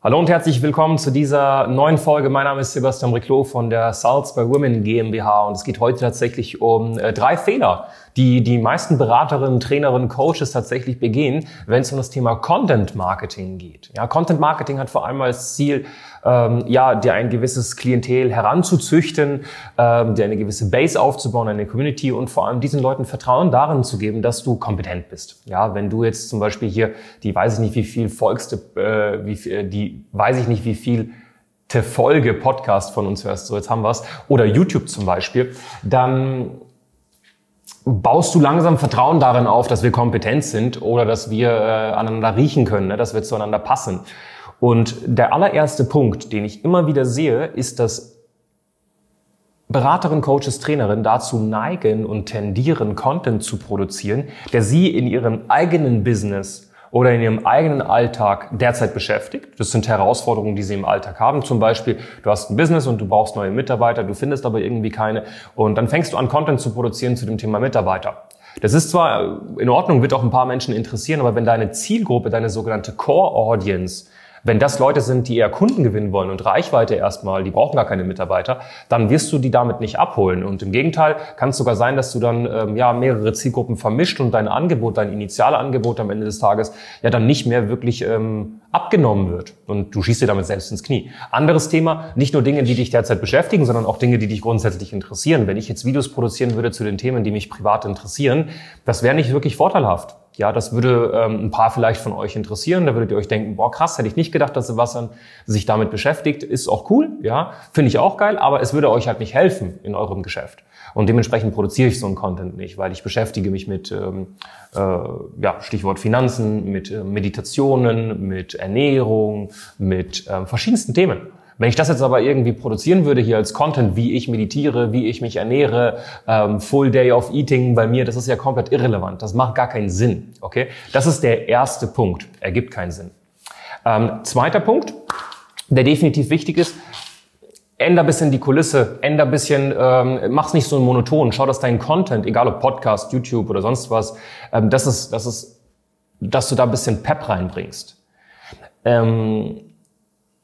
Hallo und herzlich willkommen zu dieser neuen Folge. Mein Name ist Sebastian Riclo von der Salz by Women GmbH und es geht heute tatsächlich um äh, drei Fehler, die die meisten Beraterinnen, Trainerinnen, Coaches tatsächlich begehen, wenn es um das Thema Content Marketing geht. Ja, Content Marketing hat vor allem als Ziel, ähm, ja, dir ein gewisses Klientel heranzuzüchten, ähm, dir eine gewisse Base aufzubauen, eine Community und vor allem diesen Leuten Vertrauen darin zu geben, dass du kompetent bist. Ja, wenn du jetzt zum Beispiel hier die weiß ich nicht wie viel folgste, äh, wie viel, die weiß ich nicht wie viel Folge Podcast von uns hörst, so jetzt haben wir's, oder YouTube zum Beispiel, dann baust du langsam Vertrauen darin auf, dass wir kompetent sind oder dass wir äh, aneinander riechen können, ne, dass wir zueinander passen. Und der allererste Punkt, den ich immer wieder sehe, ist, dass Beraterinnen, Coaches, Trainerinnen dazu neigen und tendieren, Content zu produzieren, der sie in ihrem eigenen Business oder in ihrem eigenen Alltag derzeit beschäftigt. Das sind Herausforderungen, die sie im Alltag haben. Zum Beispiel, du hast ein Business und du brauchst neue Mitarbeiter, du findest aber irgendwie keine und dann fängst du an, Content zu produzieren zu dem Thema Mitarbeiter. Das ist zwar in Ordnung, wird auch ein paar Menschen interessieren, aber wenn deine Zielgruppe, deine sogenannte Core Audience wenn das Leute sind, die eher Kunden gewinnen wollen und Reichweite erstmal, die brauchen gar keine Mitarbeiter, dann wirst du die damit nicht abholen. Und im Gegenteil kann es sogar sein, dass du dann ähm, ja mehrere Zielgruppen vermischt und dein Angebot, dein Initialangebot am Ende des Tages ja dann nicht mehr wirklich ähm, abgenommen wird. Und du schießt dir damit selbst ins Knie. Anderes Thema, nicht nur Dinge, die dich derzeit beschäftigen, sondern auch Dinge, die dich grundsätzlich interessieren. Wenn ich jetzt Videos produzieren würde zu den Themen, die mich privat interessieren, das wäre nicht wirklich vorteilhaft. Ja, das würde ähm, ein paar vielleicht von euch interessieren. Da würdet ihr euch denken, boah, krass, hätte ich nicht gedacht, dass Sebastian sich damit beschäftigt. Ist auch cool, ja, finde ich auch geil, aber es würde euch halt nicht helfen in eurem Geschäft. Und dementsprechend produziere ich so einen Content nicht, weil ich beschäftige mich mit, ähm, äh, ja, Stichwort Finanzen, mit äh, Meditationen, mit Ernährung, mit äh, verschiedensten Themen. Wenn ich das jetzt aber irgendwie produzieren würde hier als Content, wie ich meditiere, wie ich mich ernähre, ähm, Full Day of Eating bei mir, das ist ja komplett irrelevant. Das macht gar keinen Sinn. Okay, das ist der erste Punkt. Ergibt keinen Sinn. Ähm, zweiter Punkt, der definitiv wichtig ist. Änder bisschen die Kulisse, änder bisschen, ähm, mach's nicht so monoton. Schau, dass dein Content, egal ob Podcast, YouTube oder sonst was, ähm, das ist, das ist, dass du da ein bisschen Pep reinbringst. Ähm,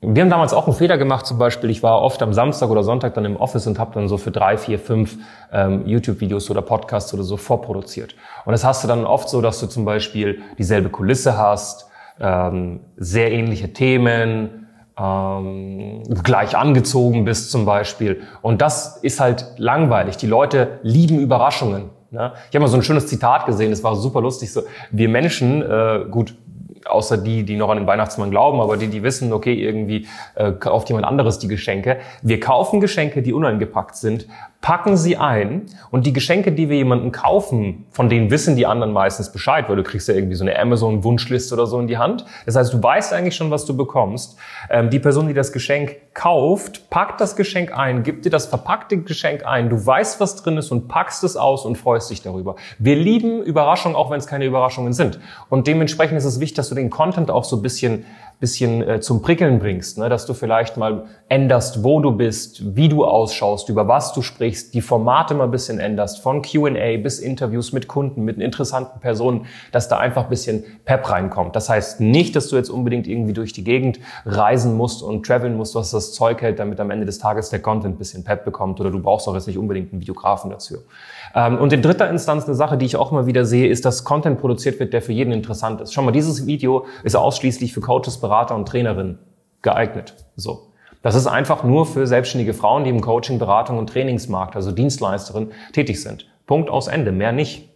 wir haben damals auch einen Fehler gemacht, zum Beispiel, ich war oft am Samstag oder Sonntag dann im Office und habe dann so für drei, vier, fünf ähm, YouTube-Videos oder Podcasts oder so vorproduziert. Und das hast du dann oft so, dass du zum Beispiel dieselbe Kulisse hast, ähm, sehr ähnliche Themen, ähm, gleich angezogen bist zum Beispiel. Und das ist halt langweilig. Die Leute lieben Überraschungen. Ne? Ich habe mal so ein schönes Zitat gesehen, das war super lustig. So, wir Menschen, äh, gut, außer die, die noch an den Weihnachtsmann glauben, aber die, die wissen, okay, irgendwie äh, kauft jemand anderes die Geschenke. Wir kaufen Geschenke, die uneingepackt sind, packen sie ein und die Geschenke, die wir jemandem kaufen, von denen wissen die anderen meistens Bescheid, weil du kriegst ja irgendwie so eine Amazon-Wunschliste oder so in die Hand. Das heißt, du weißt eigentlich schon, was du bekommst. Ähm, die Person, die das Geschenk kauft, packt das Geschenk ein, gibt dir das verpackte Geschenk ein, du weißt, was drin ist und packst es aus und freust dich darüber. Wir lieben Überraschungen, auch wenn es keine Überraschungen sind. Und dementsprechend ist es wichtig, dass du den Content auch so ein bisschen bisschen äh, zum Prickeln bringst, ne? dass du vielleicht mal änderst, wo du bist, wie du ausschaust, über was du sprichst, die Formate mal ein bisschen änderst, von Q&A bis Interviews mit Kunden, mit interessanten Personen, dass da einfach ein bisschen Pep reinkommt. Das heißt nicht, dass du jetzt unbedingt irgendwie durch die Gegend reisen musst und traveln musst, was das Zeug hält, damit am Ende des Tages der Content ein bisschen Pep bekommt oder du brauchst auch jetzt nicht unbedingt einen Videografen dazu. Ähm, und in dritter Instanz eine Sache, die ich auch immer wieder sehe, ist, dass Content produziert wird, der für jeden interessant ist. Schau mal, dieses Video ist ausschließlich für Coaches, Berater und Trainerinnen geeignet. So. Das ist einfach nur für selbstständige Frauen, die im Coaching, Beratung und Trainingsmarkt, also Dienstleisterin, tätig sind. Punkt aus Ende, mehr nicht.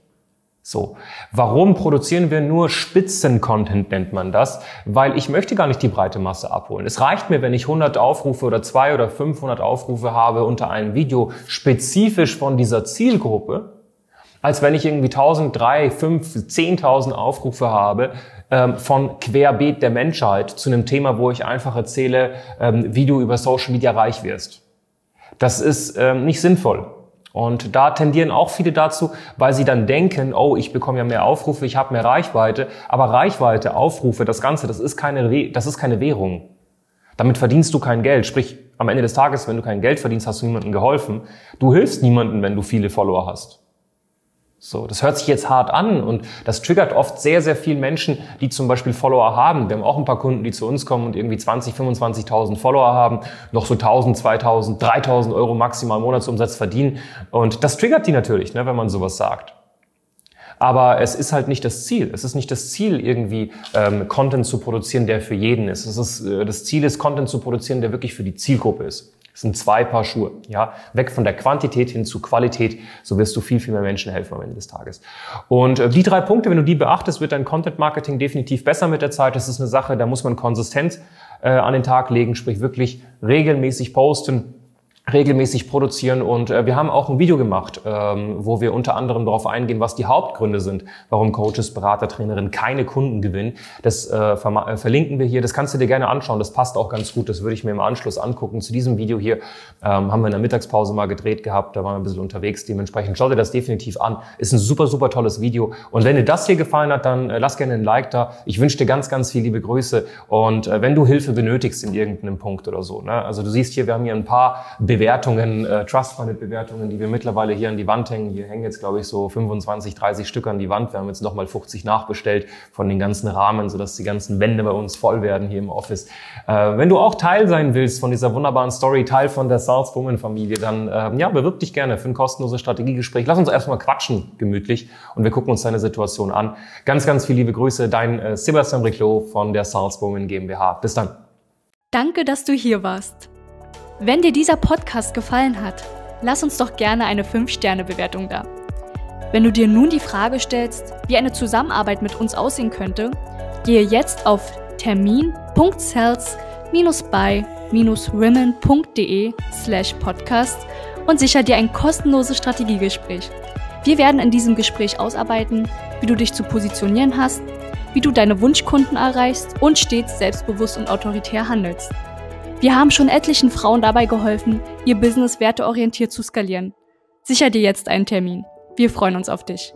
So. Warum produzieren wir nur Spitzen-Content, nennt man das? Weil ich möchte gar nicht die breite Masse abholen. Es reicht mir, wenn ich 100 Aufrufe oder 2 oder 500 Aufrufe habe unter einem Video spezifisch von dieser Zielgruppe, als wenn ich irgendwie 1000, 3, 5, 10.000 Aufrufe habe ähm, von Querbeet der Menschheit zu einem Thema, wo ich einfach erzähle, ähm, wie du über Social Media reich wirst. Das ist ähm, nicht sinnvoll. Und da tendieren auch viele dazu, weil sie dann denken, oh, ich bekomme ja mehr Aufrufe, ich habe mehr Reichweite. Aber Reichweite, Aufrufe, das Ganze, das ist keine, das ist keine Währung. Damit verdienst du kein Geld. Sprich, am Ende des Tages, wenn du kein Geld verdienst, hast du niemandem geholfen. Du hilfst niemandem, wenn du viele Follower hast. So, das hört sich jetzt hart an und das triggert oft sehr, sehr viele Menschen, die zum Beispiel Follower haben. Wir haben auch ein paar Kunden, die zu uns kommen und irgendwie 20, 25.000 Follower haben, noch so 1.000, 2.000, 3.000 Euro maximal Monatsumsatz verdienen. Und das triggert die natürlich, ne, wenn man sowas sagt. Aber es ist halt nicht das Ziel. Es ist nicht das Ziel, irgendwie ähm, Content zu produzieren, der für jeden ist. Es ist äh, das Ziel ist, Content zu produzieren, der wirklich für die Zielgruppe ist. Das sind zwei Paar Schuhe. Ja, weg von der Quantität hin zu Qualität. So wirst du viel, viel mehr Menschen helfen am Ende des Tages. Und äh, die drei Punkte, wenn du die beachtest, wird dein Content Marketing definitiv besser mit der Zeit. Das ist eine Sache, da muss man Konsistenz äh, an den Tag legen, sprich wirklich regelmäßig posten regelmäßig produzieren und äh, wir haben auch ein Video gemacht, ähm, wo wir unter anderem darauf eingehen, was die Hauptgründe sind, warum Coaches, Berater, Trainerinnen keine Kunden gewinnen. Das äh, äh, verlinken wir hier. Das kannst du dir gerne anschauen. Das passt auch ganz gut. Das würde ich mir im Anschluss angucken. Zu diesem Video hier ähm, haben wir in der Mittagspause mal gedreht gehabt. Da waren wir ein bisschen unterwegs. Dementsprechend schau dir das definitiv an. Ist ein super, super tolles Video. Und wenn dir das hier gefallen hat, dann äh, lass gerne ein Like da. Ich wünsche dir ganz, ganz viel liebe Grüße. Und äh, wenn du Hilfe benötigst in irgendeinem Punkt oder so, ne? also du siehst hier, wir haben hier ein paar Bewertungen, äh, Trustfunded-Bewertungen, die wir mittlerweile hier an die Wand hängen. Hier hängen jetzt, glaube ich, so 25, 30 Stück an die Wand. Wir haben jetzt nochmal 50 nachbestellt von den ganzen Rahmen, sodass die ganzen Wände bei uns voll werden hier im Office. Äh, wenn du auch Teil sein willst von dieser wunderbaren Story, Teil von der Salzwoman-Familie, dann äh, ja, bewirb dich gerne für ein kostenloses Strategiegespräch. Lass uns erstmal quatschen, gemütlich, und wir gucken uns deine Situation an. Ganz, ganz viele liebe Grüße, dein äh, Sebastian Riclot von der Salzwoman GmbH. Bis dann. Danke, dass du hier warst. Wenn dir dieser Podcast gefallen hat, lass uns doch gerne eine 5-Sterne-Bewertung da. Wenn du dir nun die Frage stellst, wie eine Zusammenarbeit mit uns aussehen könnte, gehe jetzt auf termin.cells-by-women.de slash podcast und sicher dir ein kostenloses Strategiegespräch. Wir werden in diesem Gespräch ausarbeiten, wie du dich zu positionieren hast, wie du deine Wunschkunden erreichst und stets selbstbewusst und autoritär handelst. Wir haben schon etlichen Frauen dabei geholfen, ihr Business werteorientiert zu skalieren. Sicher dir jetzt einen Termin. Wir freuen uns auf dich.